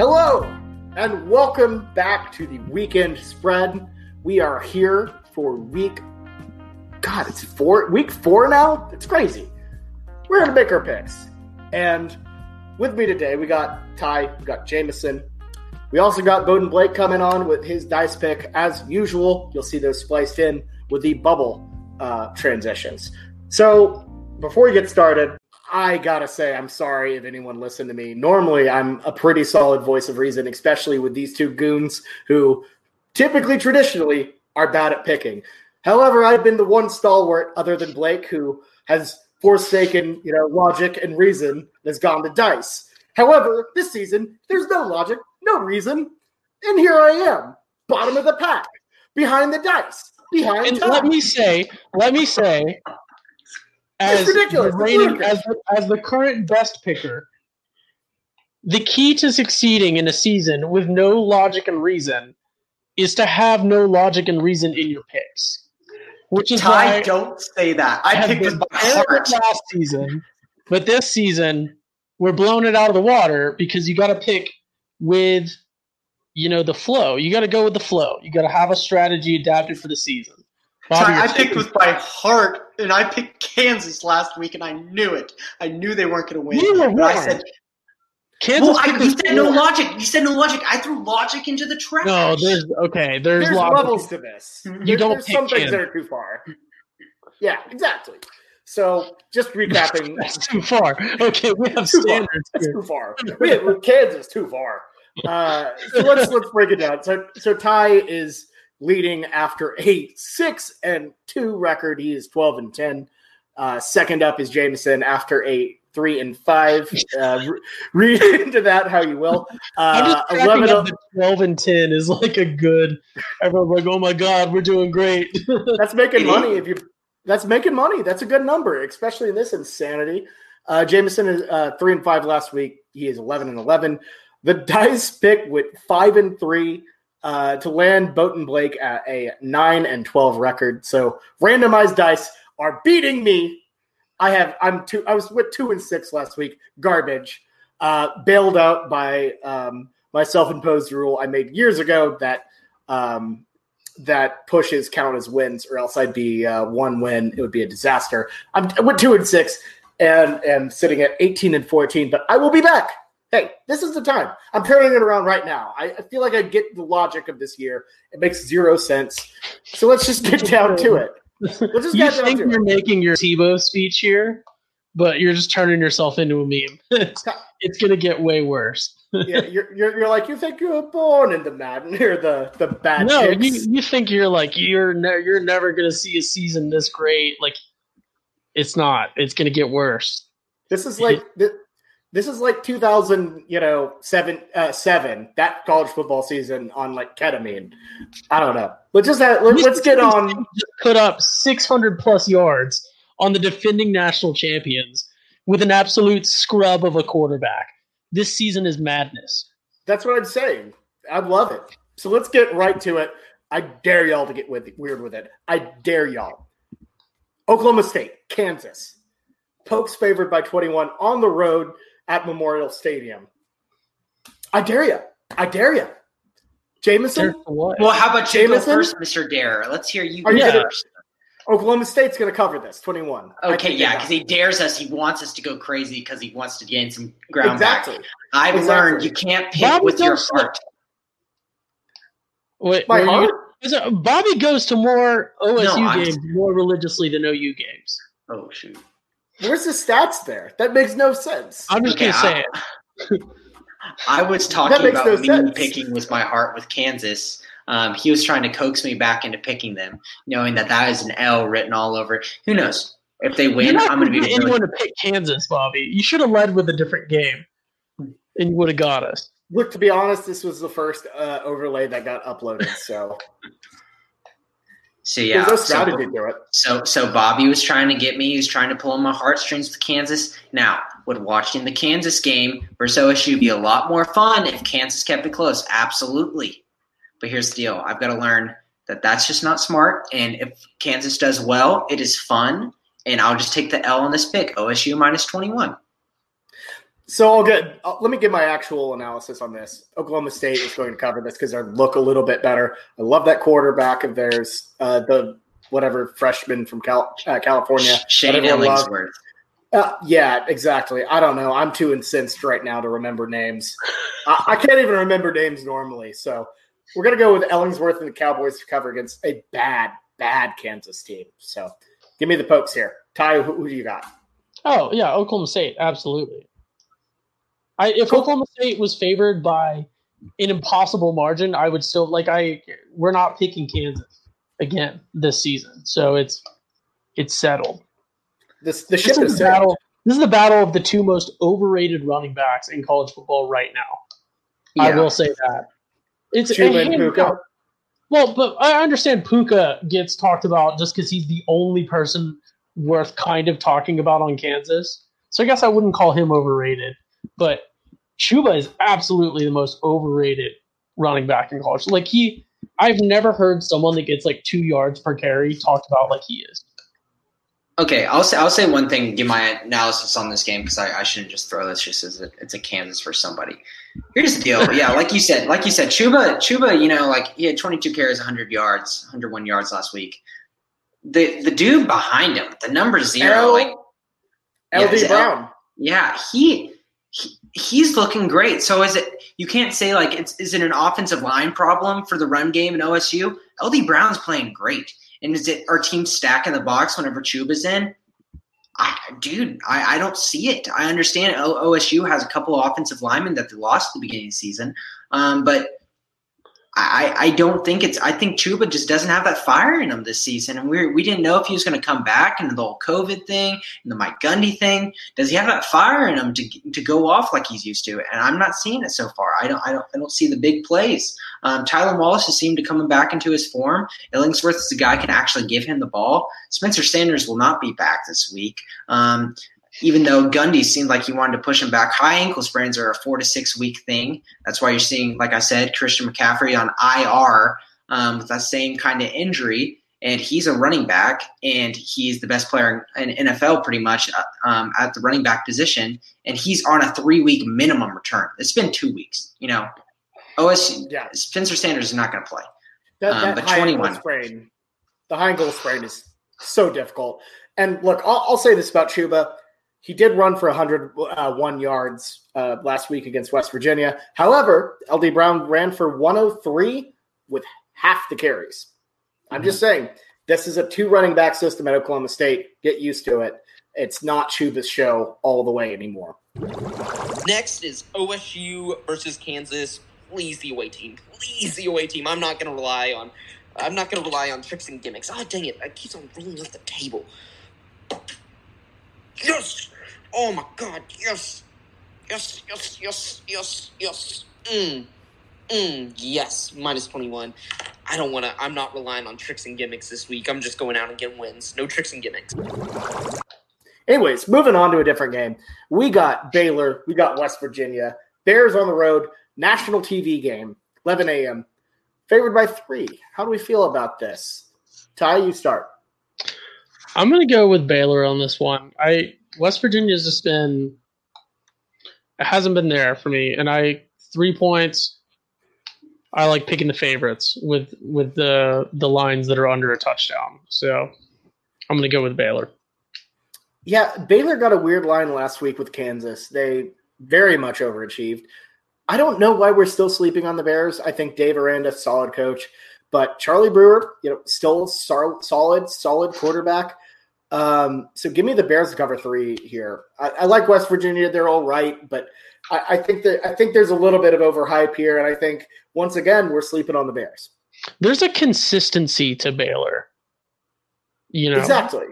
Hello, and welcome back to the weekend spread. We are here for week. God, it's four week four now. It's crazy. We're gonna make our picks, and with me today we got Ty, we got Jamison. We also got Boatin' Blake coming on with his dice pick as usual. You'll see those spliced in with the bubble uh, transitions. So before we get started, I gotta say, I'm sorry if anyone listened to me. Normally, I'm a pretty solid voice of reason, especially with these two goons who typically, traditionally, are bad at picking. However, I've been the one stalwart, other than Blake, who has forsaken, you know, logic and reason and has gone to dice. However, this season, there's no logic, no reason, and here I am, bottom of the pack, behind the dice, behind. And let me say, let me say, as ridiculous. the reigning- as, the, as the current best picker, the key to succeeding in a season with no logic and reason is to have no logic and reason in your picks. Which is Ty, why don't say that. I I have picked been with my terrible heart. last season, but this season we're blowing it out of the water because you got to pick with, you know, the flow. You got to go with the flow. You got to have a strategy adapted for the season. Bobby, Ty, I picked with my heart, and I picked Kansas last week, and I knew it. I knew they weren't going to win. You were But I said, Kansas. well, I, you the said no logic. You said no logic. I threw logic into the trash. No, there's okay. There's, there's logic. levels to this. You There- don't there's pick some things that are too far. Yeah, exactly. So just recapping, That's too far. Okay, we have Too far. standards that's too far. We with Kansas too far. Uh, so let's let's break it down. So so Ty is leading after a six and two record. He is twelve and ten. Uh, second up is Jamison after a three and five. Uh, re- read into that how you will. I'm Uh, just Eleven up up. the twelve and ten is like a good. Everyone's like, "Oh my god, we're doing great." That's making money. If you, that's making money. That's a good number, especially in this insanity. Uh, Jamison is uh, three and five last week. He is eleven and eleven. The dice pick with five and three uh, to land Boatin' Blake at a nine and twelve record. So randomized dice are beating me. I have. I'm two. I was with two and six last week. Garbage. Uh, bailed out by um, my self-imposed rule I made years ago that um, that pushes count as wins, or else I'd be uh, one win. It would be a disaster. I'm I went two and six, and and sitting at eighteen and fourteen. But I will be back. Hey, this is the time. I'm turning it around right now. I, I feel like I get the logic of this year. It makes zero sense. So let's just get down to it. Just you think you're it. making your Tebow speech here, but you're just turning yourself into a meme. it's, it's gonna get way worse. yeah, you're, you're you're like you think you were born into Madden or the the bad no, chicks. you, you think you're like you're ne- you're never gonna see a season this great. Like, it's not. It's gonna get worse. This is like th- this is like 2000, you know, seven uh, seven that college football season on like ketamine. I don't know. Let's just have, let, us get on. Just put up 600 plus yards on the defending national champions with an absolute scrub of a quarterback. This season is madness. That's what I'm saying. I love it. So let's get right to it. I dare y'all to get with weird with it. I dare y'all. Oklahoma State, Kansas. Pokes favored by 21 on the road at Memorial Stadium. I dare you. I dare you. Jamison, Well, how about you Jamison? first, Mr. Dare? Let's hear you Are go you gonna- first. Oklahoma State's going to cover this 21. Okay, yeah, because he dares us. He wants us to go crazy because he wants to gain some ground Exactly. back. I've Exactly. learned you can't pick Bobby with your heart. Wait, My were you- is it- Bobby goes to more OSU No, I'm- games more religiously than OU games. Oh shoot! Where's the stats there? That makes no sense. I'm just Okay, gonna say it. I was talking about no me sense. picking with my heart with Kansas. Um, he was trying to coax me back into picking them, knowing that that is an L written all over. Who knows? If they You're win, not I'm going to gonna be get really anyone to pick Kansas, Bobby. You should have led with a different game, and you would have got us. Look, to be honest, this was the first uh, overlay that got uploaded, so So yeah, so, to it. so so Bobby was trying to get me. He was trying to pull on my heartstrings with Kansas. Now, would watching the Kansas game versus OSU be a lot more fun if Kansas kept it close? Absolutely. But here's the deal: I've got to learn that that's just not smart. And if Kansas does well, it is fun. And I'll just take the L on this pick: OSU minus twenty one. So I'll get. Uh, let me give my actual analysis on this. Oklahoma State is going to cover this because they look a little bit better. I love that quarterback of theirs, uh, the whatever freshman from Cal, uh, California. Shane Illingsworth. Uh, yeah, exactly. I don't know. I'm too incensed right now to remember names. I, I can't even remember names normally. So we're gonna go with Ellingsworth and the Cowboys to cover against a bad, bad Kansas team. So give me the pokes here. Ty, who, who do you got? Oh yeah, Oklahoma State, absolutely. I, if Oklahoma State was favored by an impossible margin, I would still like. I we're not picking Kansas again this season, so it's it's settled. This the ship this is, battle. This is the battle of the two most overrated running backs in college football right now. Yeah. I will say that it's Pooka. Well, but I understand Pooka gets talked about just because he's the only person worth kind of talking about on Kansas. So I guess I wouldn't call him overrated, but Chuba is absolutely the most overrated running back in college. Like he, I've never heard someone that gets like two yards per carry talked about like he is. Okay, I'll say I'll say one thing. Give my analysis on this game because I, I, shouldn't just throw this just as a, it's a Kansas for somebody. Here's the deal. Yeah, like you said, like you said, Chuba, Chuba, you know, like he had 22 carries, 100 yards, 101 yards last week. The the dude behind him, the number zero, L- like LD yeah, Brown. L, yeah, he, he he's looking great. So is it? You can't say like it's is it an offensive line problem for the run game in OSU? LD Brown's playing great. And is it our team stacking the box whenever Chuba's in? I, dude, I, I don't see it. I understand OSU has a couple offensive linemen that they lost at the beginning of the season, um, but I, I don't think it's. I think Chuba just doesn't have that fire in him this season, and we we didn't know if he was going to come back and the whole COVID thing and the Mike Gundy thing. Does he have that fire in him to to go off like he's used to? And I'm not seeing it so far. I don't I don't I don't see the big plays. Um, Tylan Wallace has seemed to coming back into his form. Illingsworth is the guy can actually give him the ball. Spencer Sanders will not be back this week. Um, even though Gundy seemed like he wanted to push him back. High ankle sprains are a four to six week thing. That's why you're seeing, like I said, Christian McCaffrey on IR um, with that same kind of injury. And he's a running back, and he's the best player in NFL pretty much uh, um, at the running back position. And he's on a three week minimum return. It's been two weeks. You know, OS yeah. Spencer Sanders is not going to play. That, um, but high 21. Sprain, the high ankle sprain is so difficult. And look, I'll, I'll say this about Chuba he did run for 101 uh, yards uh, last week against West Virginia. However, LD Brown ran for 103 with half the carries. I'm mm-hmm. just saying, this is a two running back system at Oklahoma State. Get used to it. It's not Chuba's show all the way anymore. Next is OSU versus Kansas. Please, the away team. Please, the away team. I'm not going to rely on. I'm not going to rely on tricks and gimmicks. Oh, dang it! I keep on rolling off the table. Yes! Oh my god, yes! Yes, yes, yes, yes, yes. Mmm. Mmm, yes, minus 21. I don't want to, I'm not relying on tricks and gimmicks this week. I'm just going out and getting wins. No tricks and gimmicks. Anyways, moving on to a different game. We got Baylor, we got West Virginia. Bears on the road, national TV game, 11 a.m. Favored by three. How do we feel about this? Ty, you start. I'm going to go with Baylor on this one. I West Virginia's just been it hasn't been there for me, and I three points. I like picking the favorites with with the the lines that are under a touchdown. So I'm going to go with Baylor. Yeah, Baylor got a weird line last week with Kansas. They very much overachieved. I don't know why we're still sleeping on the Bears. I think Dave Aranda, solid coach. But Charlie Brewer, you know, still solid, solid quarterback. Um, so give me the Bears to cover three here. I, I like West Virginia; they're all right, but I, I, think that I think there's a little bit of overhype here, and I think once again we're sleeping on the Bears. There's a consistency to Baylor. You know exactly.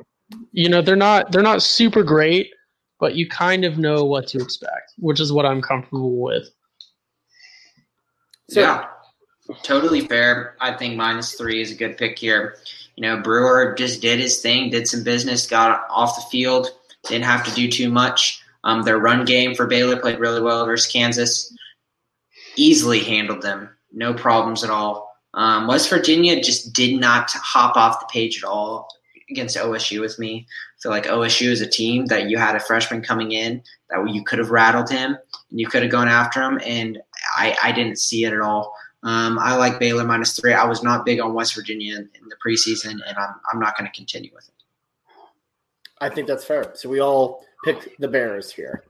You know they're not they're not super great, but you kind of know what to expect, which is what I'm comfortable with. So, yeah. Totally fair. I think minus three is a good pick here. You know, Brewer just did his thing, did some business, got off the field, didn't have to do too much. Um, their run game for Baylor played really well versus Kansas. Easily handled them, no problems at all. Um, West Virginia just did not hop off the page at all against OSU with me. I feel like OSU is a team that you had a freshman coming in that you could have rattled him and you could have gone after him, and I, I didn't see it at all. Um, I like Baylor minus three. I was not big on West Virginia in, in the preseason, and I'm, I'm not going to continue with it. I think that's fair. So we all pick the Bears here.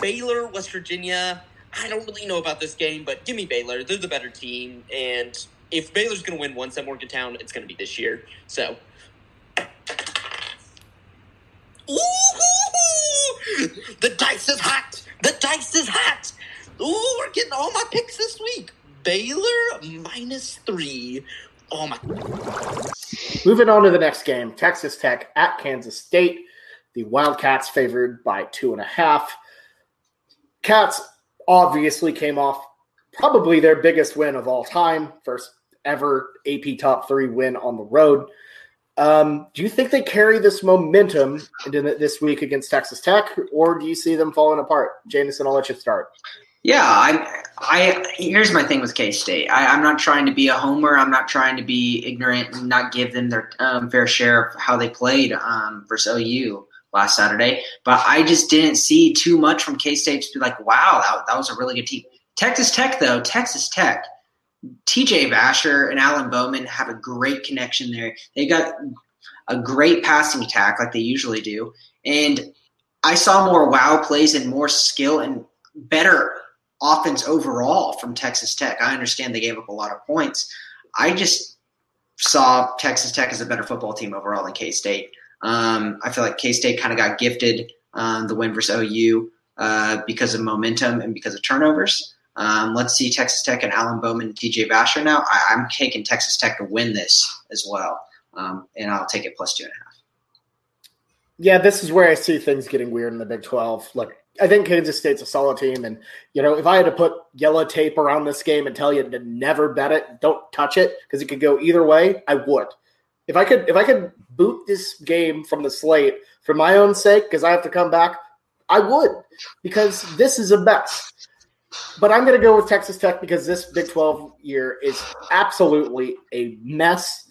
Baylor, West Virginia. I don't really know about this game, but give me Baylor. They're the better team, and if Baylor's going to win once at Morgantown, it's going to be this year. So. Ooh, the dice is hot. The dice is hot. Ooh, we're getting all my picks this week. Baylor minus three. Oh my. Moving on to the next game Texas Tech at Kansas State. The Wildcats favored by two and a half. Cats obviously came off probably their biggest win of all time, first ever AP top three win on the road. Um, do you think they carry this momentum into this week against Texas Tech, or do you see them falling apart? Jamison, I'll let you start. Yeah, I, I here's my thing with K State. I'm not trying to be a homer. I'm not trying to be ignorant and not give them their um, fair share of how they played um, versus OU last Saturday. But I just didn't see too much from K State to be like, wow, that, that was a really good team. Texas Tech, though, Texas Tech, TJ Vasher and Alan Bowman have a great connection there. They got a great passing attack like they usually do. And I saw more wow plays and more skill and better offense overall from Texas Tech. I understand they gave up a lot of points. I just saw Texas Tech as a better football team overall than K State. Um, I feel like K State kind of got gifted um, the win versus OU uh, because of momentum and because of turnovers. Um, let's see Texas Tech and Alan Bowman and TJ Vasher now. I, am taking Texas Tech to win this as well, um, and I'll take it plus two and a half. Yeah, this is where I see things getting weird in the Big 12. Look, I think Kansas State's a solid team, and you know, if I had to put yellow tape around this game and tell you to never bet it, don't touch it because it could go either way, I would. If I could, if I could boot this game from the slate for my own sake, because I have to come back, I would, because this is a mess. But I'm going to go with Texas Tech because this Big 12 year is absolutely a mess.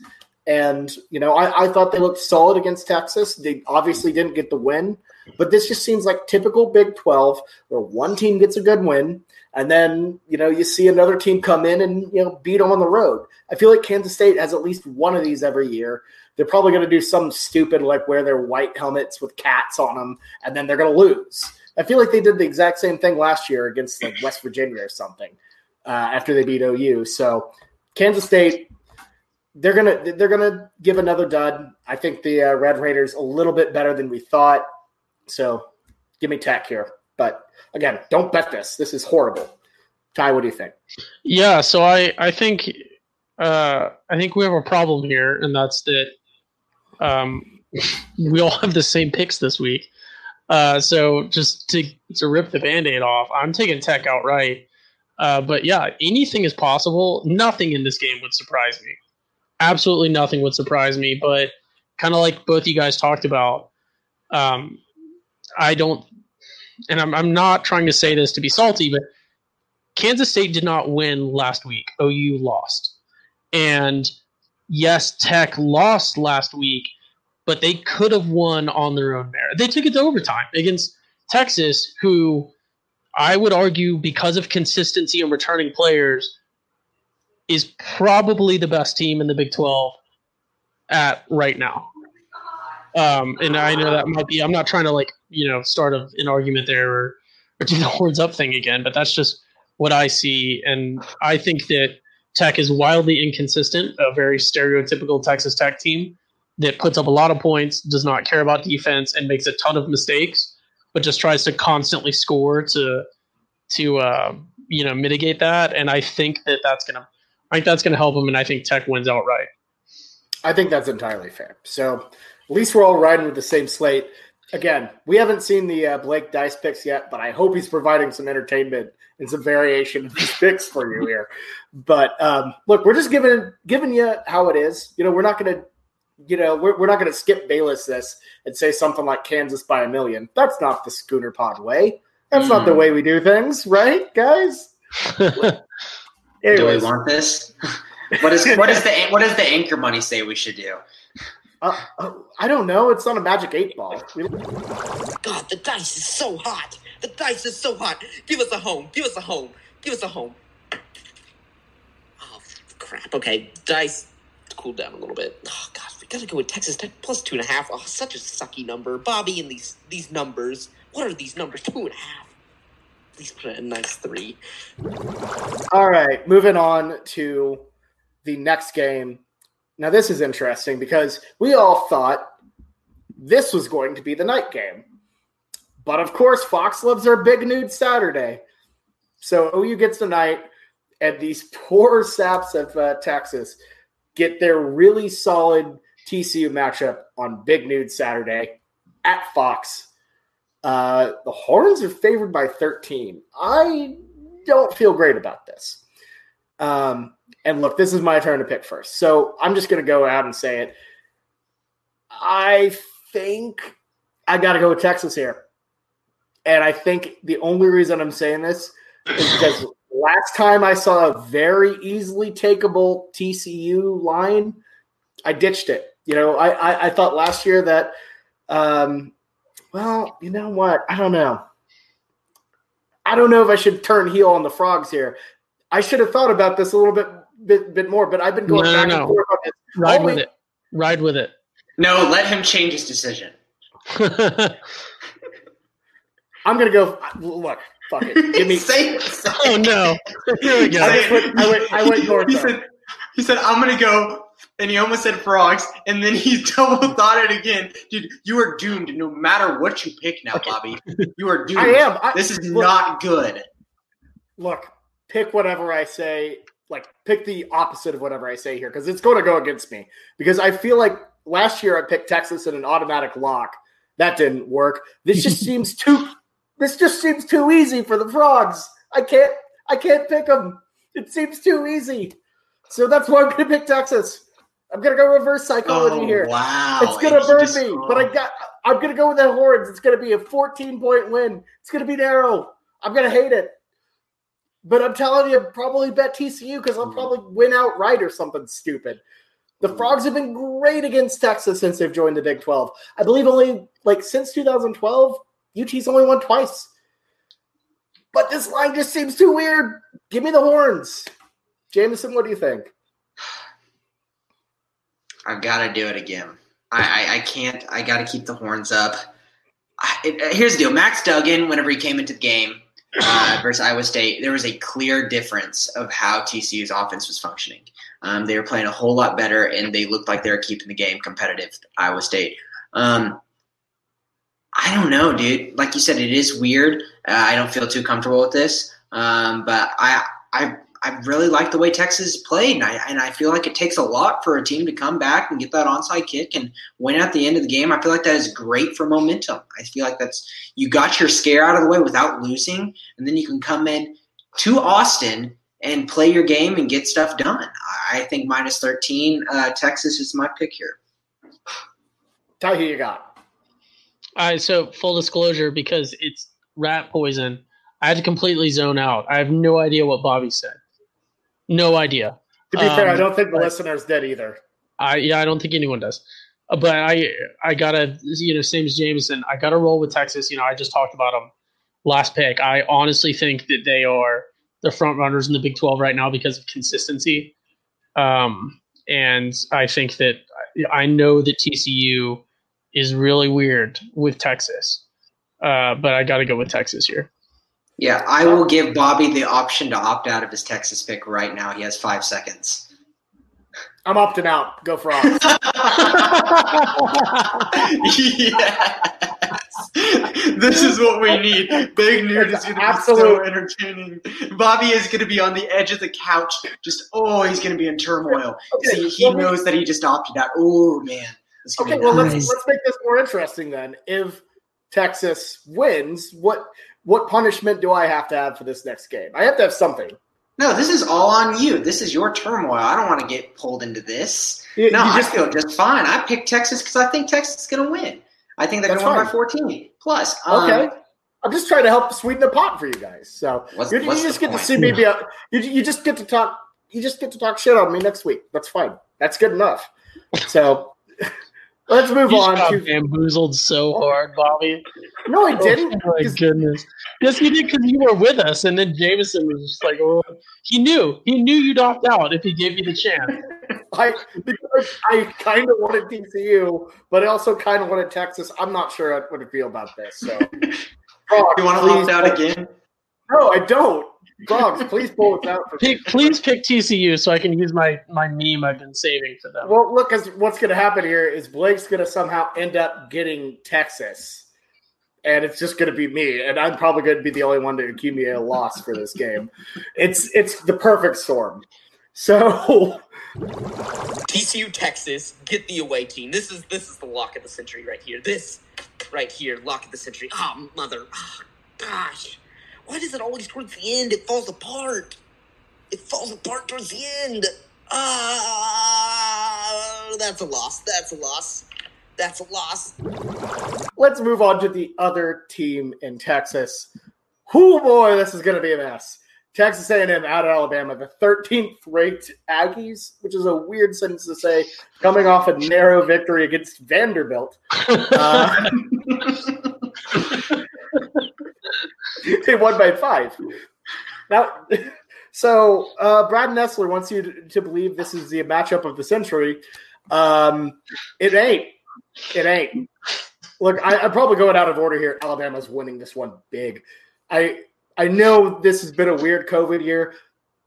And, you know, I, I thought they looked solid against Texas. They obviously didn't get the win, but this just seems like typical Big 12 where one team gets a good win and then, you know, you see another team come in and, you know, beat them on the road. I feel like Kansas State has at least one of these every year. They're probably going to do some stupid like wear their white helmets with cats on them and then they're going to lose. I feel like they did the exact same thing last year against like West Virginia or something uh, after they beat OU. So Kansas State, they're gonna they're gonna give another dud. I think the uh, Red Raiders a little bit better than we thought. So give me Tech here, but again, don't bet this. This is horrible. Ty, what do you think? Yeah, so I I think uh, I think we have a problem here, and that's that um, we all have the same picks this week. Uh, so just to to rip the band-aid off, I'm taking Tech outright. Uh, but yeah, anything is possible. Nothing in this game would surprise me. Absolutely nothing would surprise me. But kind of like both you guys talked about, um, I don't, and I'm I'm not trying to say this to be salty, but Kansas State did not win last week. OU lost, and yes, Tech lost last week but they could have won on their own merit. They took it to overtime against Texas, who I would argue, because of consistency and returning players, is probably the best team in the Big 12 at right now. Um, and I know that might be, I'm not trying to like, you know, start a, an argument there or, or do the horns up thing again, but that's just what I see. And I think that Tech is wildly inconsistent, a very stereotypical Texas Tech team that puts up a lot of points, does not care about defense, and makes a ton of mistakes, but just tries to constantly score to to uh, you know mitigate that. And I think that that's gonna I think that's gonna help him, and I think Tech wins outright. I think that's entirely fair. So at least we're all riding with the same slate. Again, we haven't seen the uh, Blake Dice picks yet, but I hope he's providing some entertainment and some variation of these picks for you here. But um, look, we're just giving giving you how it is. You know, we're not going to you know, we're, we're not going to skip Bayless this and say something like Kansas by a million. That's not the Schooner Pod way. That's mm. not the hmm. way we do things, right, guys? do we want this? What is what is the what does the anchor money say we should do? Uh, uh, I don't know. It's on a magic eight ball. God, the dice is so hot. The dice is so hot. Give us a home. Give us a home. Give us a home. Oh crap. Okay, dice. Cool down a little bit. Oh God, we gotta go with Texas Tech plus two and a half. Oh, such a sucky number. Bobby and these these numbers. What are these numbers? Two and a half. Please put it a nice three. All right, moving on to the next game. Now, this is interesting because we all thought this was going to be the night game. But of course, Fox loves their Big Noon Saturday. So OU gets the night, and these poor saps of uh, Texas get their really solid TCU matchup on Big Noon Saturday at Fox. Uh, the Horns are favored by 13. I don't feel great about this. Um, and look, this is my turn to pick first. So I'm just going to go out and say it. I think I got to go with Texas here. And I think the only reason I'm saying this is because last time I saw a very easily takeable TCU line, I ditched it. You know, I, I, I thought last year that, um, well, you know what? I don't know. I don't know if I should turn heel on the frogs here. I should have thought about this a little bit bit, bit more, but I've been going No, back no, and no. forth on this. Ride with it. Ride with it. No, let him change his decision. I'm gonna go. Look, fuck it. Give me. Say- oh no! Here we go. just went. I went. I went north. he said, he said, I'm gonna go, and he almost said frogs, and then he double thought it again. Dude, you are doomed. No matter what you pick now, Bobby, you are doomed. I am. I, This is look, not good. Look, pick whatever I say. Like, pick the opposite of whatever I say here, because it's going to go against me. Because I feel like last year I picked Texas in an automatic lock. That didn't work. This just seems too. This just seems too easy for the frogs. I can't. I can't pick them. It seems too easy. So that's why I'm going to pick Texas. I'm going to go reverse psychology Oh, here. wow. It's gonna burn just- me, but I got. I'm gonna go with the horns. It's gonna be a 14 point win. It's gonna be narrow. I'm gonna hate it, but I'm telling you, probably bet TCU because I'll probably win outright or something stupid. The frogs have been great against Texas since they've joined the Big 12. I believe only like since 2012, UT's only won twice. But this line just seems too weird. Give me the horns, Jamison. What do you think? I've got to do it again. I, I, I can't. I got to keep the horns up. I, it, here's the deal: Max Duggan, whenever he came into the game uh, versus Iowa State, there was a clear difference of how TCU's offense was functioning. Um, they were playing a whole lot better, and they looked like they were keeping the game competitive. Iowa State. Um, I don't know, dude. Like you said, it is weird. Uh, I don't feel too comfortable with this, um, but I, I I really like the way Texas played, and I, and I feel like it takes a lot for a team to come back and get that onside kick and win at the end of the game. I feel like that is great for momentum. I feel like that's you got your scare out of the way without losing, and then you can come in to Austin and play your game and get stuff done. I think minus thirteen, uh, Texas is my pick here. Tell who you got. All right, so full disclosure, because it's rat poison, I had to completely zone out. I have no idea what Bobby said. No idea. To be fair, I Um, don't think the listeners did either. I yeah, I don't think anyone does. Uh, But I I gotta you know same as Jamison. I gotta roll with Texas. You know I just talked about them last pick. I honestly think that they are the front runners in the Big Twelve right now because of consistency. Um, and I think that I know that TCU is really weird with Texas. Uh, but I gotta go with Texas here. Yeah, I will give Bobby the option to opt out of his Texas pick right now. He has five seconds. I'm opting out. Go for frogs. yes. This is what we need. Big Noon is going to be so entertaining. Bobby is going to be on the edge of the couch. Just, oh, he's going to be in turmoil. Okay, See, he well, knows that he just opted out. Oh, man. Okay, well nice. let's let's make this more interesting then. If Texas wins, what what punishment do I have to have for this next game? I have to have something. No, this is all on you. This is your turmoil. I don't want to get pulled into this. You, No, you I just feel just fine. I picked Texas because I think Texas is going to win. I think they're going to win by 14 plus. Um, okay. I'm just trying to help sweeten the pot for you guys. So What's- you, you just get to see me be a, you, you just get to talk you just get to talk shit on me next week. That's fine. That's good enough. So Let's move You on got to. bamboozled so hard, Bobby. No, I oh didn't. Oh my 'cause goodness. Yes, you did because you were with us, and then Jamison was just like, "Oh, he knew. He knew you'd opt out if he gave you the chance." I because I kind of wanted TCU, but I also kind of wanted Texas. I'm not sure I would feel about this. So, Frogs, You want to please- opt out again? No, I don't. Frogs, please pull us out for me. Pick, please pick TCU so I can use my my meme I've been saving for them. Well, look, 'cause what's going to happen here is Blake's going to somehow end up getting Texas, and it's just going to be me, and I'm probably going to be the only one to accumulate a loss for this game. It's it's the perfect storm. So TCU Texas, get the away team. This is this is the lock of the century right here. This right here, lock of the century. Oh mother, oh, gosh, why does it always towards the end? It falls apart. It falls apart towards the end. Ah, that's a loss. That's a loss. That's a loss. let's move on to the other team in Texas. Whoo boy, this is going to be a mess. Texas A&M out of Alabama, the 13th ranked Aggies, which is a weird sentence to say, coming off a narrow victory against Vanderbilt. Uh, they won by five. Now, so uh, Brad Nessler wants you to, to believe this is the matchup of the century. Um, it ain't. It ain't. Look, I, I'm probably going out of order here. Alabama's winning this one big. I I know this has been a weird COVID year.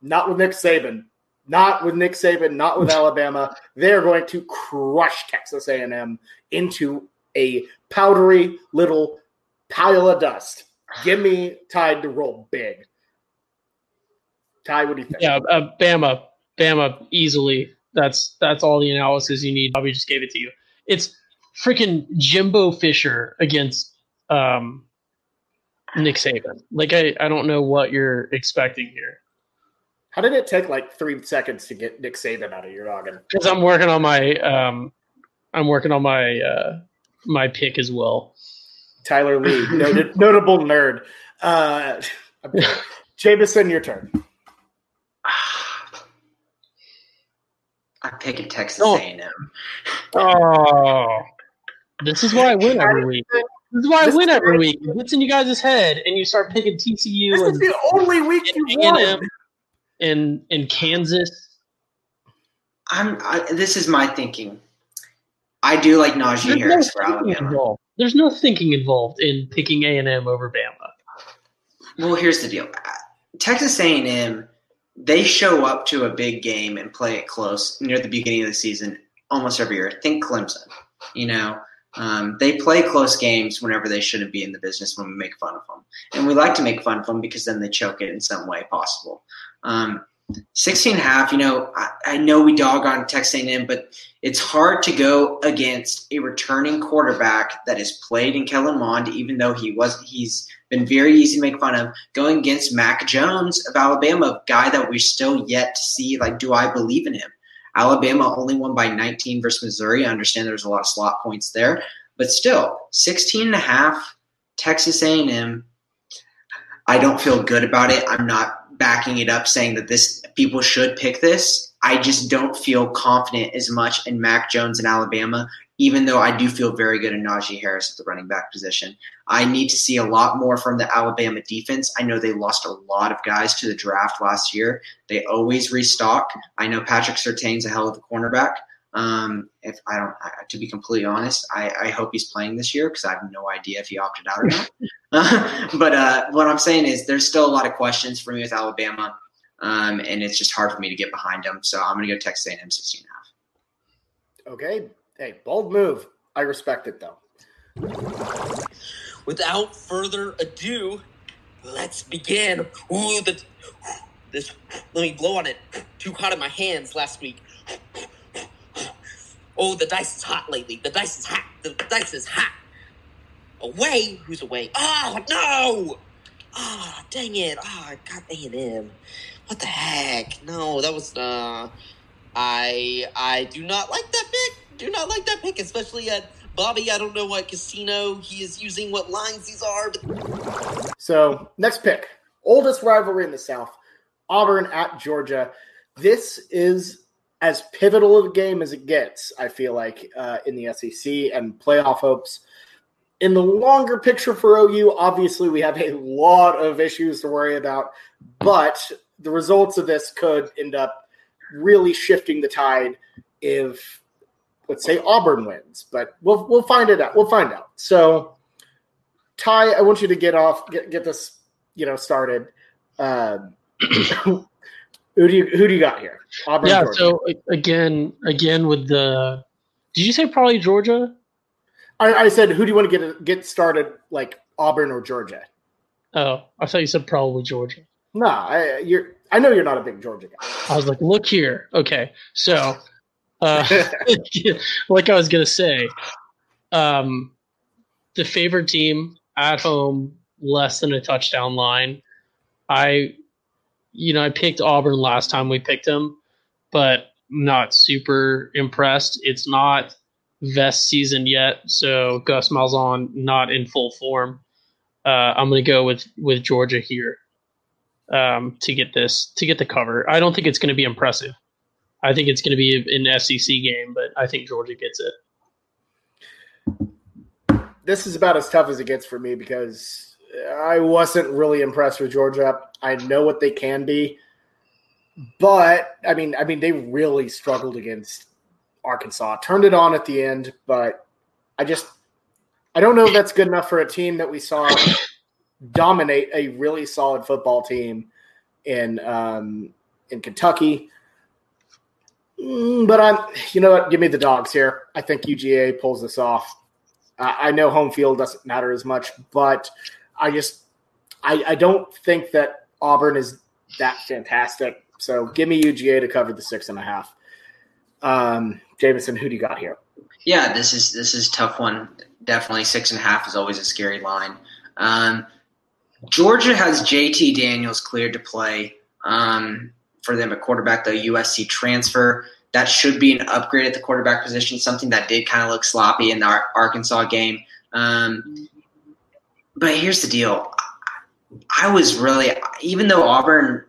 Not with Nick Saban. Not with Nick Saban. Not with Alabama. They're going to crush Texas A&M into a powdery little pile of dust. Give me Tide to roll big. Ty, what do you think? yeah, uh, Bama, Bama, easily. That's that's all the analysis you need. Bobby just gave it to you. It's freaking Jimbo Fisher against um, Nick Saban. Like I, I don't know what you're expecting here How did it take like three seconds to get Nick Saban out of your noggin? because I'm working on my um, I'm working on my uh, my pick as well. Tyler Lee, noted, notable nerd. Uh, Jamison, your turn. I'm picking Texas No. A&M. Oh, this is why I win every week. This is why I win every right. week. It gets in you guys' head, and you start picking TCU. This TCU is the only week you and won. A&M and and Kansas. I'm. I, this is my thinking. I do like Najee There's no Harris for thinking Alabama. There's no thinking involved in picking A and M over Bama. Well, here's the deal. Texas A&M, they show up to a big game and play it close near the beginning of the season almost every year. Think Clemson. You know, um, they play close games whenever they shouldn't be in the business when we make fun of them, and we like to make fun of them because then they choke it in some way possible. Um, 16 and a half, you know, I, I know we dog on Texas A&M, but it's hard to go against a returning quarterback that has played in Kellen Mond, even though he was he's been very easy to make fun of. Going against Mac Jones of Alabama, guy that we're still yet to see. Like, do I believe in him? Alabama only won by 19 versus Missouri. I understand there's a lot of slot points there, but still, 16 and a half, Texas A&M. I don't feel good about it. I'm not backing it up saying that this people should pick this. I just don't feel confident as much in Mac Jones in Alabama, even though I do feel very good in Najee Harris at the running back position. I need to see a lot more from the Alabama defense. I know they lost a lot of guys to the draft last year. They always restock. I know Patrick Surtain's a hell of a cornerback. Um, if I don't, I, to be completely honest, I, I hope he's playing this year because I have no idea if he opted out or not. but uh, what I'm saying is, there's still a lot of questions for me with Alabama, um, and it's just hard for me to get behind them. So I'm going to go Texas A&M 16 and a half. Okay. Hey, bold move. I respect it though. Without further ado, let's begin. Ooh, the this. Let me blow on it. Too hot in my hands last week. Oh, the dice is hot lately. The dice is hot. The dice is hot. Away? Who's away? Oh no! Ah, dang it! Ah, I got A and M. What the heck? No, that was uh. I I do not like that pick. Do not like that pick, especially at Bobby. I don't know what casino he is using, what lines these are, but So next pick, oldest rivalry in the South, Auburn at Georgia. This is as pivotal of a game as it gets. I feel like uh, in the SEC and playoff hopes. In the longer picture for OU, obviously we have a lot of issues to worry about, but the results of this could end up really shifting the tide if, let's say, Auburn wins. But we'll we'll find it out. We'll find out. So, Ty, I want you to get off, get get this, you know, started. Um, who do you who do you got here? Auburn, yeah. Georgia. So again, again with the, did you say probably Georgia? I, I said who do you want to get get started? Like Auburn or Georgia? Oh, I thought you said probably Georgia. No, I, you're. I know you're not a big Georgia guy. I was like, look here. Okay, so, uh, like I was gonna say, um, the favorite team at home less than a touchdown line. I, you know, I picked Auburn last time we picked them, but not super impressed. It's not vest season yet, so Gus Malzahn not in full form. Uh, I'm going to go with with Georgia here um, to get this to get the cover. I don't think it's going to be impressive. I think it's going to be an SEC game, but I think Georgia gets it. This is about as tough as it gets for me because I wasn't really impressed with Georgia. I know what they can be, but I mean, I mean, they really struggled against Arkansas. Turned it on at the end, but I just I don't know if that's good enough for a team that we saw dominate a really solid football team in um, in Kentucky. Mm, but I'm, you know what? Give me the dogs here. I think UGA pulls this off. I know home field doesn't matter as much, but I just I, I don't think that Auburn is that fantastic. So give me UGA to cover the six and a half. Um, Jamison, who do you got here? Yeah, this is this is tough one. Definitely six and a half is always a scary line. Um, Georgia has JT Daniels cleared to play um, for them at quarterback, the USC transfer. That should be an upgrade at the quarterback position, something that did kind of look sloppy in the Arkansas game. Um, but here's the deal. I was really, even though Auburn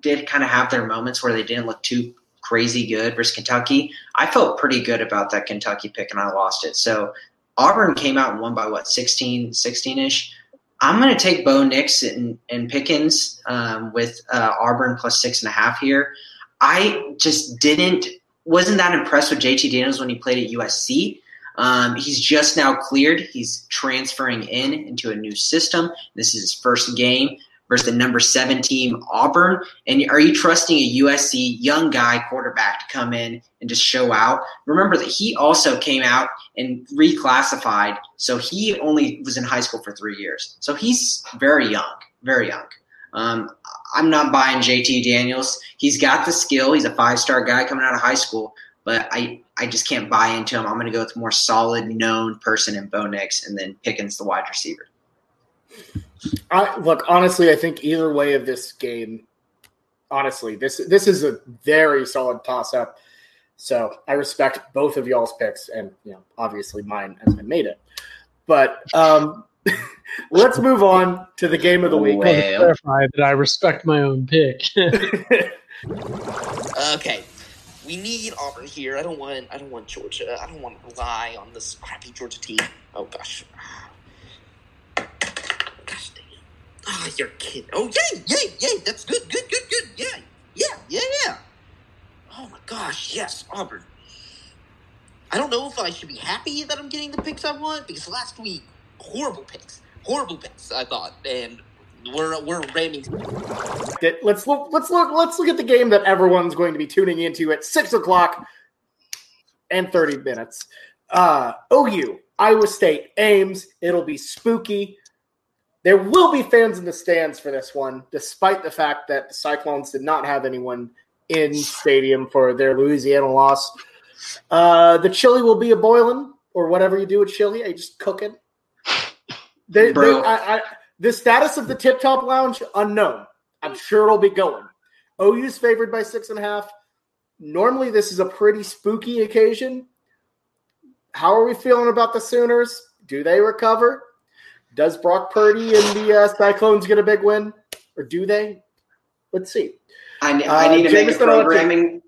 did kind of have their moments where they didn't look too crazy good versus Kentucky, I felt pretty good about that Kentucky pick and I lost it. So Auburn came out and won by what, 16, 16 ish. I'm going to take Bo Nix and, and Pickens um, with uh, Auburn plus six and a half here. I just didn't, wasn't that impressed with JT Daniels when he played at USC. Um, he's just now cleared. He's transferring in into a new system. This is his first game versus the number seven team Auburn? And are you trusting a USC young guy quarterback to come in and just show out? Remember that he also came out and reclassified, so he only was in high school for three years. So he's very young, very young. Um, I'm not buying JT Daniels. He's got the skill. He's a five star guy coming out of high school, but I, I just can't buy into him. I'm going to go with a more solid, known person in Bo Nix and then Pickens, the wide receiver. I look honestly. I think either way of this game, honestly, this this is a very solid toss up. So I respect both of y'all's picks, and you know, obviously mine as I made it. But um, let's move on to the game of the week. Well. Clarify that I respect my own pick. okay, we need Auburn here. I don't want. I don't want Georgia. I don't want to rely on this crappy Georgia team. Oh gosh. Ah, oh, you're kidding. Oh, yay, yay, yay. That's good, good, good, good. Yeah, yeah, yeah, yeah. Oh my gosh, yes, Auburn. I don't know if I should be happy that I'm getting the picks I want because last week, horrible picks, horrible picks. I thought, and we're we're ramming. Let's look. Let's look. Let's look at the game that everyone's going to be tuning into at six o'clock and thirty minutes. Uh, OU, Iowa State, Ames. It'll be spooky. There will be fans in the stands for this one, despite the fact that the Cyclones did not have anyone in stadium for their Louisiana loss. Uh, the chili will be a boiling, or whatever you do with chili. I just cook it. They, they, I, I, the status of the Tip Top Lounge unknown. I'm sure it'll be going. OU's favored by six and a half. Normally, this is a pretty spooky occasion. How are we feeling about the Sooners? Do they recover? Does Brock Purdy and the uh, Cyclones get a big win, or do they? Let's see. I, I need uh, to make a programming.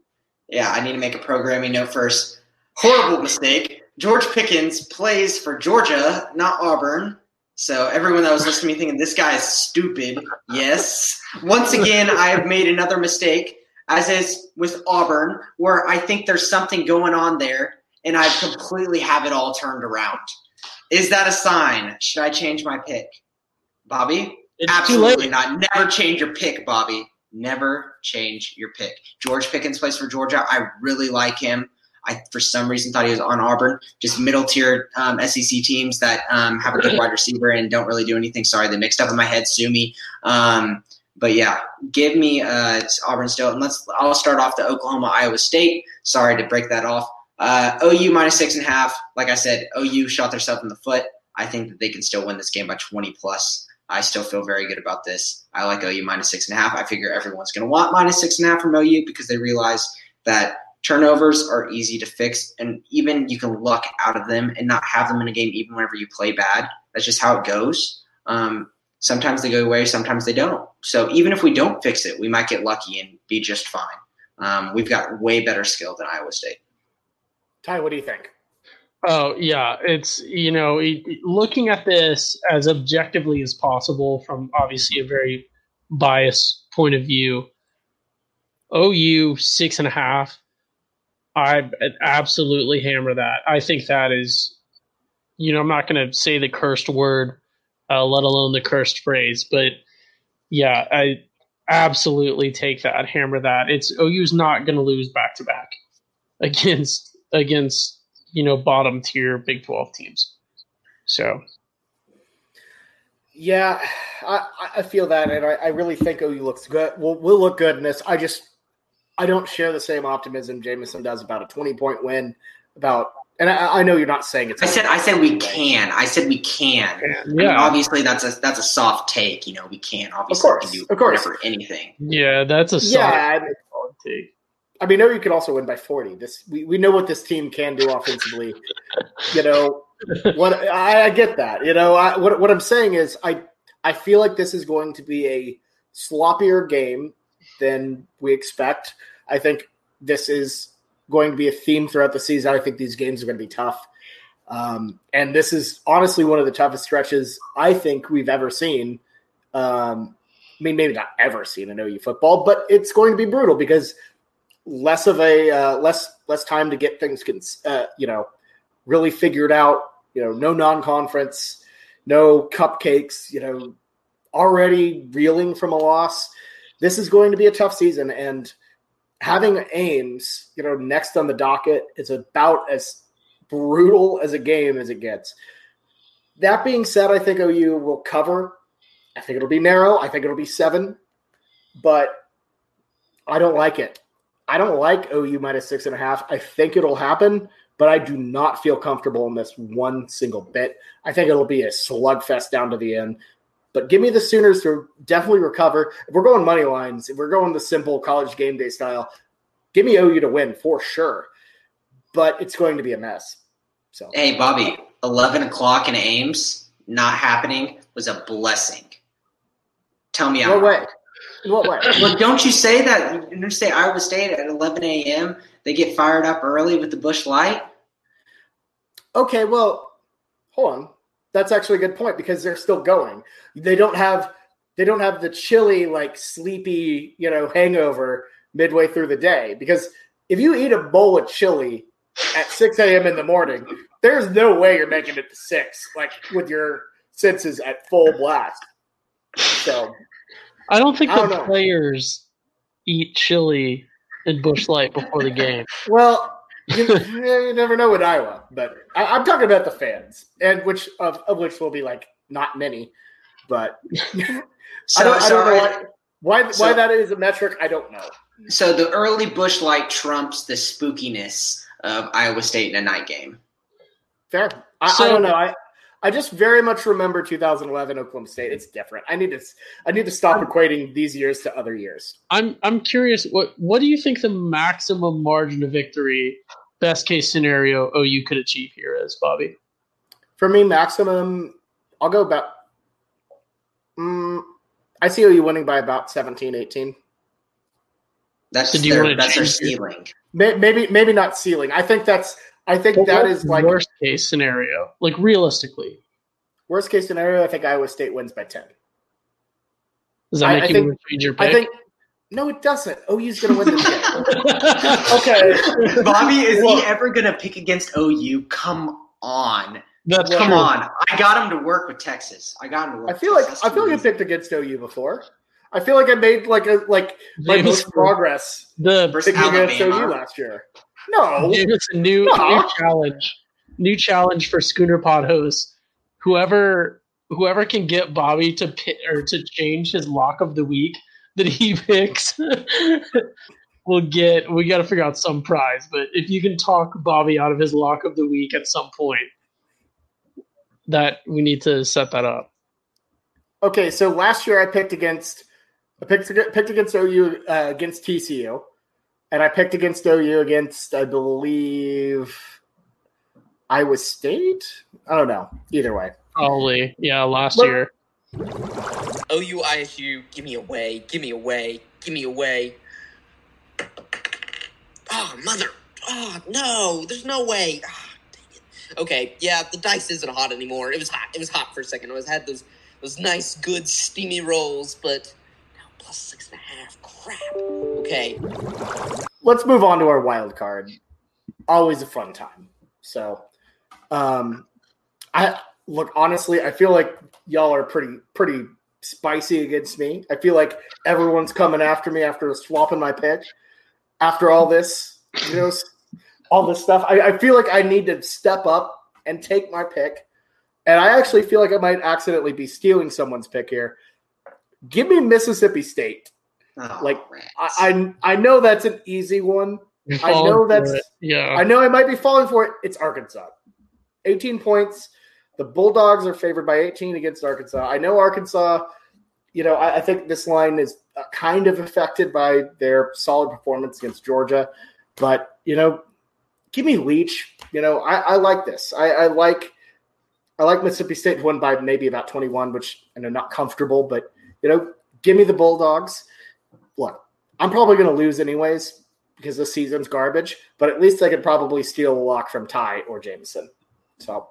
Yeah, I need to make a programming note first. Horrible mistake. George Pickens plays for Georgia, not Auburn. So everyone that was listening to me thinking this guy is stupid. Yes. Once again, I have made another mistake, as is with Auburn, where I think there's something going on there, and I completely have it all turned around. Is that a sign? Should I change my pick, Bobby? It's Absolutely not. Never change your pick, Bobby. Never change your pick. George Pickens plays for Georgia. I really like him. I, for some reason, thought he was on Auburn. Just middle tier um, SEC teams that um, have a good wide receiver and don't really do anything. Sorry, they mixed up in my head. Sue me. Um, but yeah, give me uh, Auburn still. And let's. I'll start off the Oklahoma Iowa State. Sorry to break that off. Uh, OU minus six and a half. Like I said, OU shot themselves in the foot. I think that they can still win this game by 20 plus. I still feel very good about this. I like OU minus six and a half. I figure everyone's going to want minus six and a half from OU because they realize that turnovers are easy to fix, and even you can luck out of them and not have them in a game even whenever you play bad. That's just how it goes. Um, sometimes they go away, sometimes they don't. So even if we don't fix it, we might get lucky and be just fine. Um, we've got way better skill than Iowa State. Ty, what do you think? Oh yeah, it's you know it- it- looking at this as objectively as possible from obviously a very biased point of view. OU six and a half. I absolutely hammer that. I think that is, you know, I'm not going to say the cursed word, uh, let alone the cursed phrase, but yeah, I absolutely take that, hammer that. It's OU's not going to lose back to back against against you know bottom tier Big Twelve teams. So Yeah, I, I feel that, and I, I really think OU looks good. Will will look good in this. I just I don't share the same optimism Jamison does about a twenty point win. About and I, I know you're not saying it's. I said I said we can. I said we can. I mean, yeah, obviously that's a that's a soft take. You know, we can. Obviously, of course, we can do of course. whatever, anything. yeah, that's a Yeah, solid, I mean, solid take. I mean, OU could also win by forty. This we, we know what this team can do offensively. you know what I, I get that. You know I, what what I'm saying is I I feel like this is going to be a sloppier game than we expect. I think this is going to be a theme throughout the season. I think these games are going to be tough. Um, and this is honestly one of the toughest stretches I think we've ever seen. Um, I mean, maybe not ever seen in OU football, but it's going to be brutal because less of a uh, less less time to get things, cons- uh, you know, really figured out. You know, no non-conference, no cupcakes. You know, already reeling from a loss. This is going to be a tough season, and having Ames, you know, next on the docket is about as brutal as a game as it gets. That being said, I think OU will cover. I think it'll be narrow. I think it'll be seven, but I don't like it. I don't like OU minus six and a half. I think it'll happen, but I do not feel comfortable in this one single bit. I think it'll be a slugfest down to the end. But give me the Sooners to definitely recover. If we're going money lines, if we're going the simple college game day style, give me OU to win for sure. But it's going to be a mess. So Hey, Bobby, eleven o'clock in Ames not happening was a blessing. Tell me in I'm what way? In what way? Well, don't you say that? You don't say Iowa State at 11 a.m. They get fired up early with the Busch Light. Okay, well, hold on. That's actually a good point because they're still going. They don't have they don't have the chilly, like sleepy, you know, hangover midway through the day. Because if you eat a bowl of chili at 6 a.m. in the morning, there's no way you're making it to six, like with your senses at full blast. So I don't think I the don't know. players eat chili in Busch Light before the game. Well, you, you never know with Iowa, but I, I'm talking about the fans, and which of, of which will be like not many, but I don't, I don't know why, why, so- why that is a metric. I don't know. so the early Busch Light trumps the spookiness of Iowa State in a night game. Fair. I, I don't know. I I just very much remember 2011 Oklahoma State. It's different. I need to I need to stop equating these years to other years. I'm I'm curious what what do you think the maximum margin of victory, best case scenario OU could achieve here is, Bobby? For me, maximum, I'll go about. Mm, I see OU winning by about 17, 18. That's So do you their wanna that's their ceiling. Maybe maybe not ceiling. I think that's I think But that what's is like worst case scenario, like realistically. worst case scenario. I think Iowa State wins by ten. Does that I- make I you think- wanna change your pick? I think no, it doesn't. OU's going to win this game. Okay. Bobby, is Look. he ever gonna pick against OU? Come on. That's Come true. on. I got him to work with Texas. I got him to work I with feel like Texas. I feel like I picked against OU before. I feel like I made like a like my James, most progress the Versus picking against OU last year. No, It's a new No. new challenge, new challenge for Schooner Pod hosts. Whoever whoever can get Bobby to pit, or to change his lock of the week that he picks will get. We got to figure out some prize. But if you can talk Bobby out of his lock of the week at some point, that we need to set that up. Okay, so last year I picked against I picked picked against OU uh, against TCU, and I picked against OU against I believe Iowa State. I don't know. Either way, Probably, yeah, last Look- year. OU ISU, give me away, give me away, give me away. Oh, mother. Oh, no, there's no way. Ah, it. Okay, yeah, the dice isn't hot anymore. It was hot. It was hot for a second. I was had those those nice, good, steamy rolls, but now plus six and a half. Crap. Okay. let's move on to our wild card. Always a fun time. So, um, I look honestly. I feel like y'all are pretty pretty spicy against me. I feel like everyone's coming after me after swapping my pick. After all this, you know, all this stuff, I, I feel like I need to step up and take my pick. And I actually feel like I might accidentally be stealing someone's pick here. Give me Mississippi State. Oh, like. I I, I know that's an easy one. I know that's- it. yeah. I know I might be falling for it. It's Arkansas. 18 points. The Bulldogs are favored by 18 against Arkansas. I know Arkansas, you know, I, I think this line is uh, kind of affected by their solid performance against Georgia. But, you know, give me Leach. You know, I, I like this. I, I like I like Mississippi State win by maybe about 21, which I know not comfortable, but you know, give me the Bulldogs. Look, I'm probably gonna lose anyways because this season's garbage, but at least I could probably steal a lock from Ty or Jamison. So,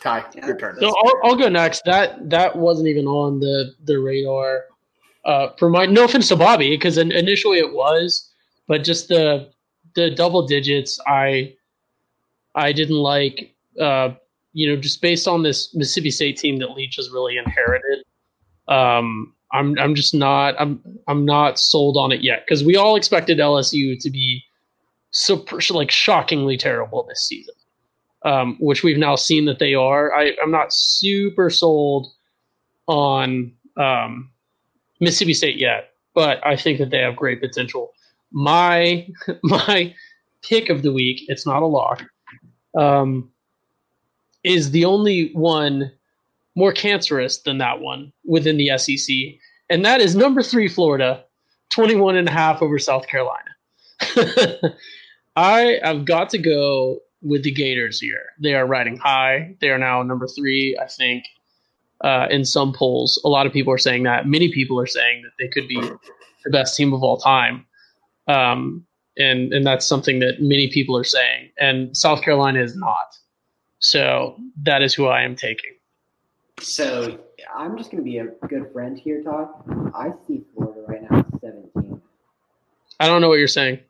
Ty, Yeah. your turn. So I'll, I'll go next. That that wasn't even on the the radar uh, for my. No offense to Bobby, because initially it was, but just the the double digits, I I didn't like. Uh, you know, just based on this Mississippi State team that Leach has really inherited. Um, I'm I'm just not I'm I'm not sold on it yet because we all expected LSU to be so like shockingly terrible this season um, which we've now seen that they are. I, I'm not super sold on um, Mississippi State yet, but I think that they have great potential. My my pick of the week, it's not a lock, um, is the only one more cancerous than that one within the SEC, and that is number three Florida, 21 and a half over South Carolina. I have got to go with the Gators here. They are riding high. They are now number three, I think, uh, in some polls. A lot of people are saying that. Many people are saying that they could be the best team of all time. Um, and, and that's something that many people are saying. And South Carolina is not. So that is who I am taking. So I'm just going to be a good friend here, Todd. I see Florida right now at 17. I don't know what you're saying.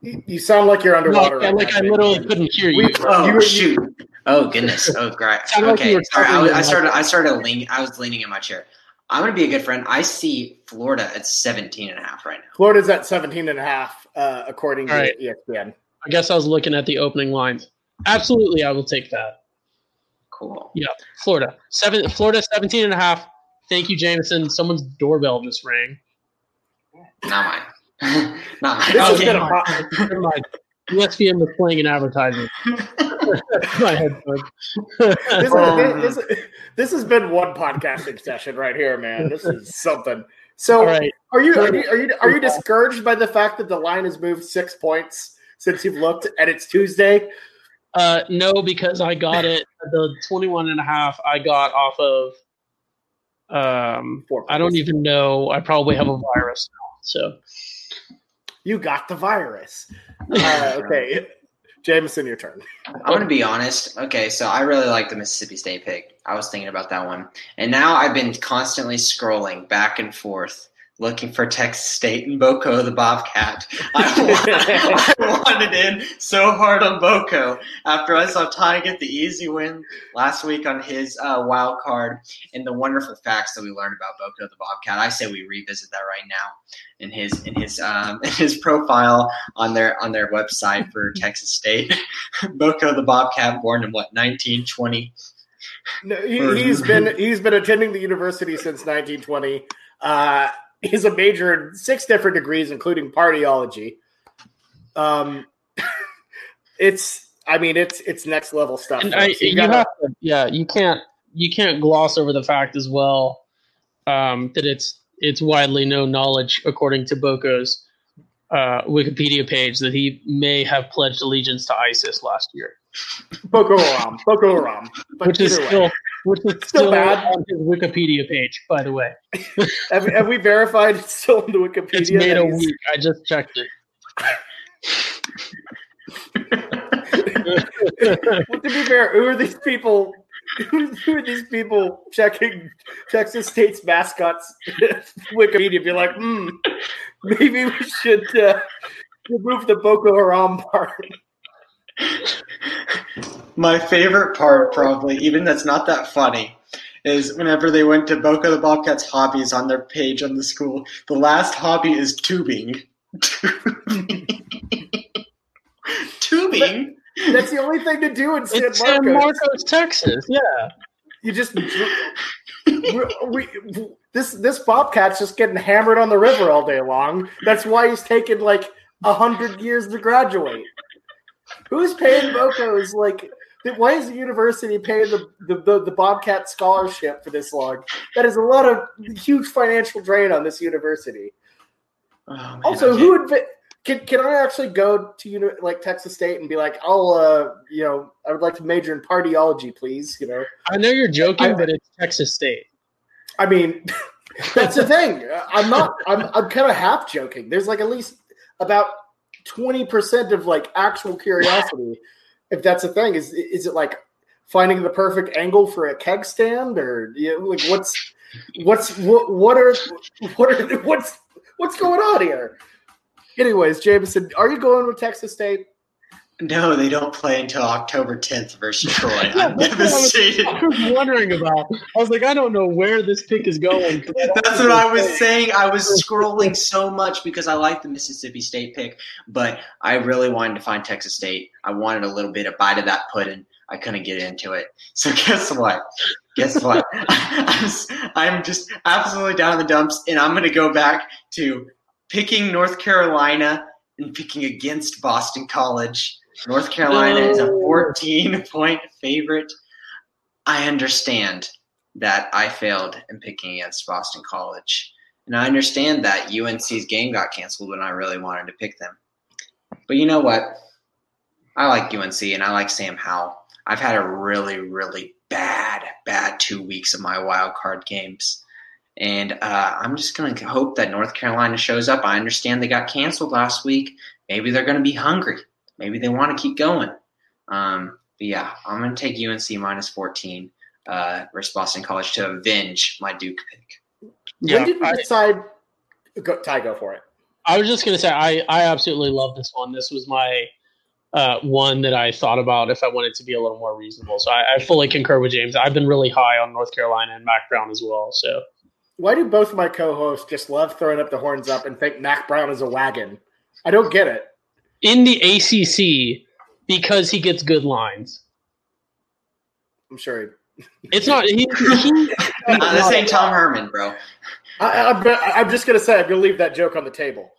You, you sound like you're underwater. I- right like I literally couldn't hear you. We- Oh You were- shoot! Oh goodness! Oh great. Sounded like Okay, sorry. I, was, I started. I started leaning. I was leaning in my chair. I'm gonna be a good friend. I see Florida at 17 and a half right now. Florida's at 17 and a half, uh, according to All right. ESPN. I guess I was looking at the opening lines. Absolutely, I will take that. Cool. Yeah, Florida. Seven Florida 17 and a half. Thank you, Jamison. Someone's doorbell just rang. Not mine. Not mine. This has been a pro- Never mind. ESPN was playing an advertisement. My headphones. this, Um, is, this, this has been one podcasting session right here, man. This is something. So, All right. are you are you are you are you discouraged by the fact that the line has moved six points since you've looked and it's Tuesday? Uh, no, because I got it the 21 and a half I got off of um I don't even know. I probably have a virus now. So You got the virus. Uh, okay, Jamison, your turn. I'm gonna be honest. Okay, so I really like the Mississippi State pick. I was thinking about that one, and now I've been constantly scrolling back and forth looking for Texas State and Boko the Bobcat. I, I wanted in so hard on Boko after I saw Ty get the easy win last week on his uh, wild card and the wonderful facts that we learned about Boko the Bobcat. I say we revisit that right now in his in his um, in his profile on their on their website for Texas State. Boko the Bobcat, born in what 1920. No, he, he's been he's been attending the university since 1920. Uh, he's a major in six different degrees, including partyology. Um, it's I mean it's it's next level stuff. I, you gotta- have to, yeah, you can't you can't gloss over the fact as well um, that it's it's widely known knowledge, according to Boko's uh, Wikipedia page, that he may have pledged allegiance to ISIS last year, Boko Haram, Boko Haram, which is way. still which is Still still, bad. on his Wikipedia page, by the way. have, have we verified it's still in the Wikipedia? It's made a week. I just checked it. Well, to be fair, who are these people? Who who are these people checking Texas State's mascots Wikipedia? Be like, hmm, maybe we should uh, remove the Boko Haram part. My favorite part, probably, even that's not that funny, is whenever they went to Boko the Bobcats hobbies on their page on the school. The last hobby is tubing. tubing? That's the only thing to do in San It's San Marcos. Marcos, Texas. Yeah. You just we, we, this this bobcat's just getting hammered on the river all day long. That's why he's taken like a hundred years to graduate. Who's paying Boko's like? Why is the university paying the, the, the, the Bobcat scholarship for this long? That is a lot of huge financial drain on this university. Oh, man, Also, who would be, can can I actually go to uni- like Texas State and be like, I'll uh you know I would like to major in partyology, please. You know, I know you're joking, I- but it's Texas State. I mean, that's the thing. I'm not. I'm. I'm kind of half joking. There's like at least about twenty percent of like actual curiosity. If that's a thing, is is it like finding the perfect angle for a keg stand, or you know, like what's what's what what are what are what's what's going on here? Anyways, Jamison, are you going with Texas State? No, they don't play until October 10th versus Troy. Yeah, I'm what I was- I was wondering about. I was like, I don't know where this pick is going. That's what I was saying. I was scrolling so much because I like the Mississippi State pick, but I really wanted to find Texas State. I wanted a little bit of bite of that pudding. I couldn't get into it. So guess what? Guess what? I'm just absolutely down in the dumps, and I'm going to go back to picking North Carolina and picking against Boston College. North Carolina is a 14 point favorite. I understand that I failed in picking against Boston College. And I understand that UNC's game got canceled when I really wanted to pick them. But you know what? I like UNC and I like Sam Howell. I've had a really, really bad, bad two weeks of my wild card games. And uh, I'm just going to hope that North Carolina shows up. I understand they got canceled last week. Maybe they're going to be hungry. Maybe they want to keep going. Um, but yeah, I'm going to take UNC minus 14 uh, versus Boston College to avenge my Duke pick. Yeah, when did you I- decide? Go, Ty, go for it. I was just gonna say I I absolutely love this one. This was my uh, one that I thought about if I wanted to be a little more reasonable. So I, I fully concur with James. I've been really high on North Carolina and Mack Brown as well. So Why do both of my co-hosts just love throwing up the horns up and think Mack Brown is a wagon? I don't get it. In the ACC because he gets good lines. I'm sure. It's not he. he Uh, this ain't Tom Herman, bro. I, I'm, I'm just gonna say I'm gonna leave that joke on the table.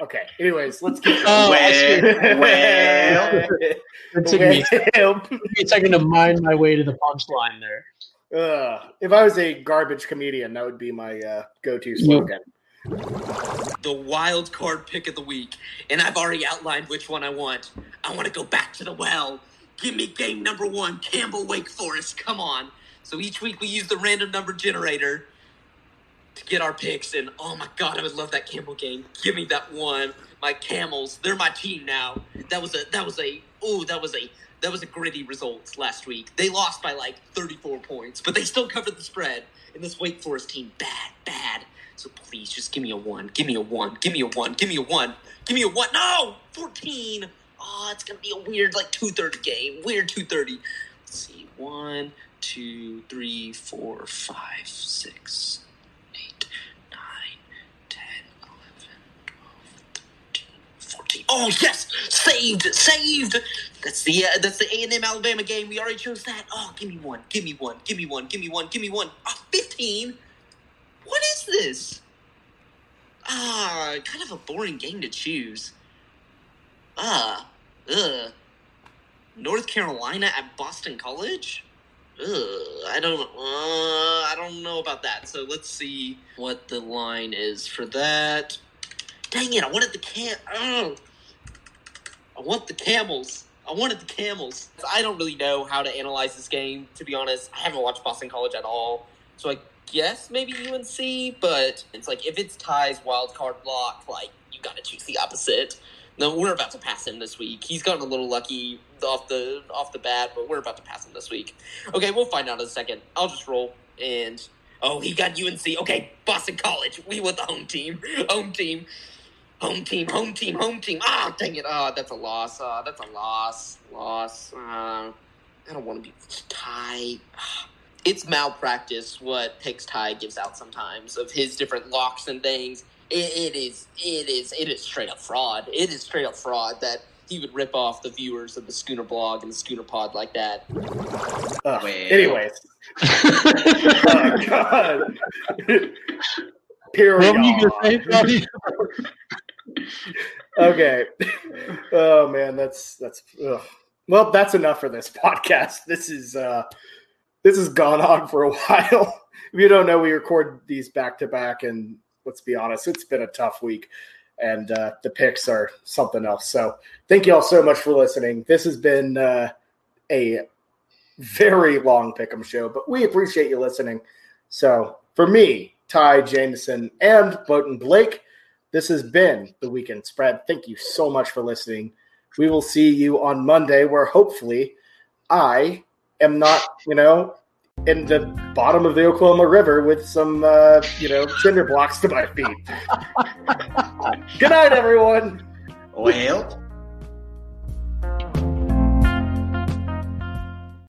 Okay. Anyways, let's get. Oh, well, well, it took me, Well, took me a second to mind my way to the punchline there. uh, if I was a garbage comedian, that would be my uh, go-to slogan. The wild card pick of the week, and I've already outlined which one I want. I want to go back to the well. Give me game number one, Campbell Wake Forest. Come on. So each week we use the random number generator. to get our picks. And oh my god, I would love that Campbell game. Give me that one. My Camels, they're my team now. That was a that was a oh that was a that was a gritty result last week. They lost by like 34 points, but they still covered the spread. And this Wake Forest team, bad, bad. So please, just give me a one. Give me a one. Give me a one. Give me a one. Give me a one. No, 14. Oh, it's gonna be a weird like 2:30 game. Weird 2:30. Let's see. One, two, three, four, five, six, eight, nine, 10, 11, 12, 13, 14. Oh yes, saved, saved. That's the uh, that's the A and M Alabama game. We already chose that. Oh, give me one, give me one, give me one, give me one, give me one. Oh, 15. What is this? Ah, kind of a boring game to choose. Ah, ugh. North Carolina at Boston College? Ugh, I don't uh, I don't know about that. So let's see what the line is for that. Dang it, I wanted the cam oh. I want the camels. I wanted the camels. I don't really know how to analyze this game, to be honest. I haven't watched Boston College at all. So I guess maybe UNC, but it's like if it's ties wild card block, like you gotta choose the opposite. No, we're about to pass him this week. He's gotten a little lucky off the off the bat, but we're about to pass him this week. Okay, we'll find out in a second. I'll just roll and oh, he got UNC. Okay, Boston College. We want the home team. Home team. Home team. Home team. Home team. Ah, dang it. Ah, that's a loss. Ah, that's a loss. Loss. Uh, I don't want to be tied. It's malpractice what Picks Ty gives out sometimes of his different locks and things it, it is it is it is straight up fraud. It is straight up fraud that he would rip off the viewers of the Schooner blog and the Schooner pod like that. Ugh. Anyways. oh, God. Period. You say, Bobby? okay. Oh man, that's that's ugh. well, that's enough for this podcast. This is uh this has gone on for a while. If you don't know, we record these back to back and let's be honest, it's been a tough week, and uh, the picks are something else. So thank you all so much for listening. This has been uh, a very long pick'em show, but we appreciate you listening. So for me, Ty Jamison and Boatin' Blake, this has been the weekend spread. Thank you so much for listening. We will see you on Monday, where hopefully I am not, you know, in the bottom of the Oklahoma River with some, uh, you know, cinder blocks to my feet. Good night, everyone. Well.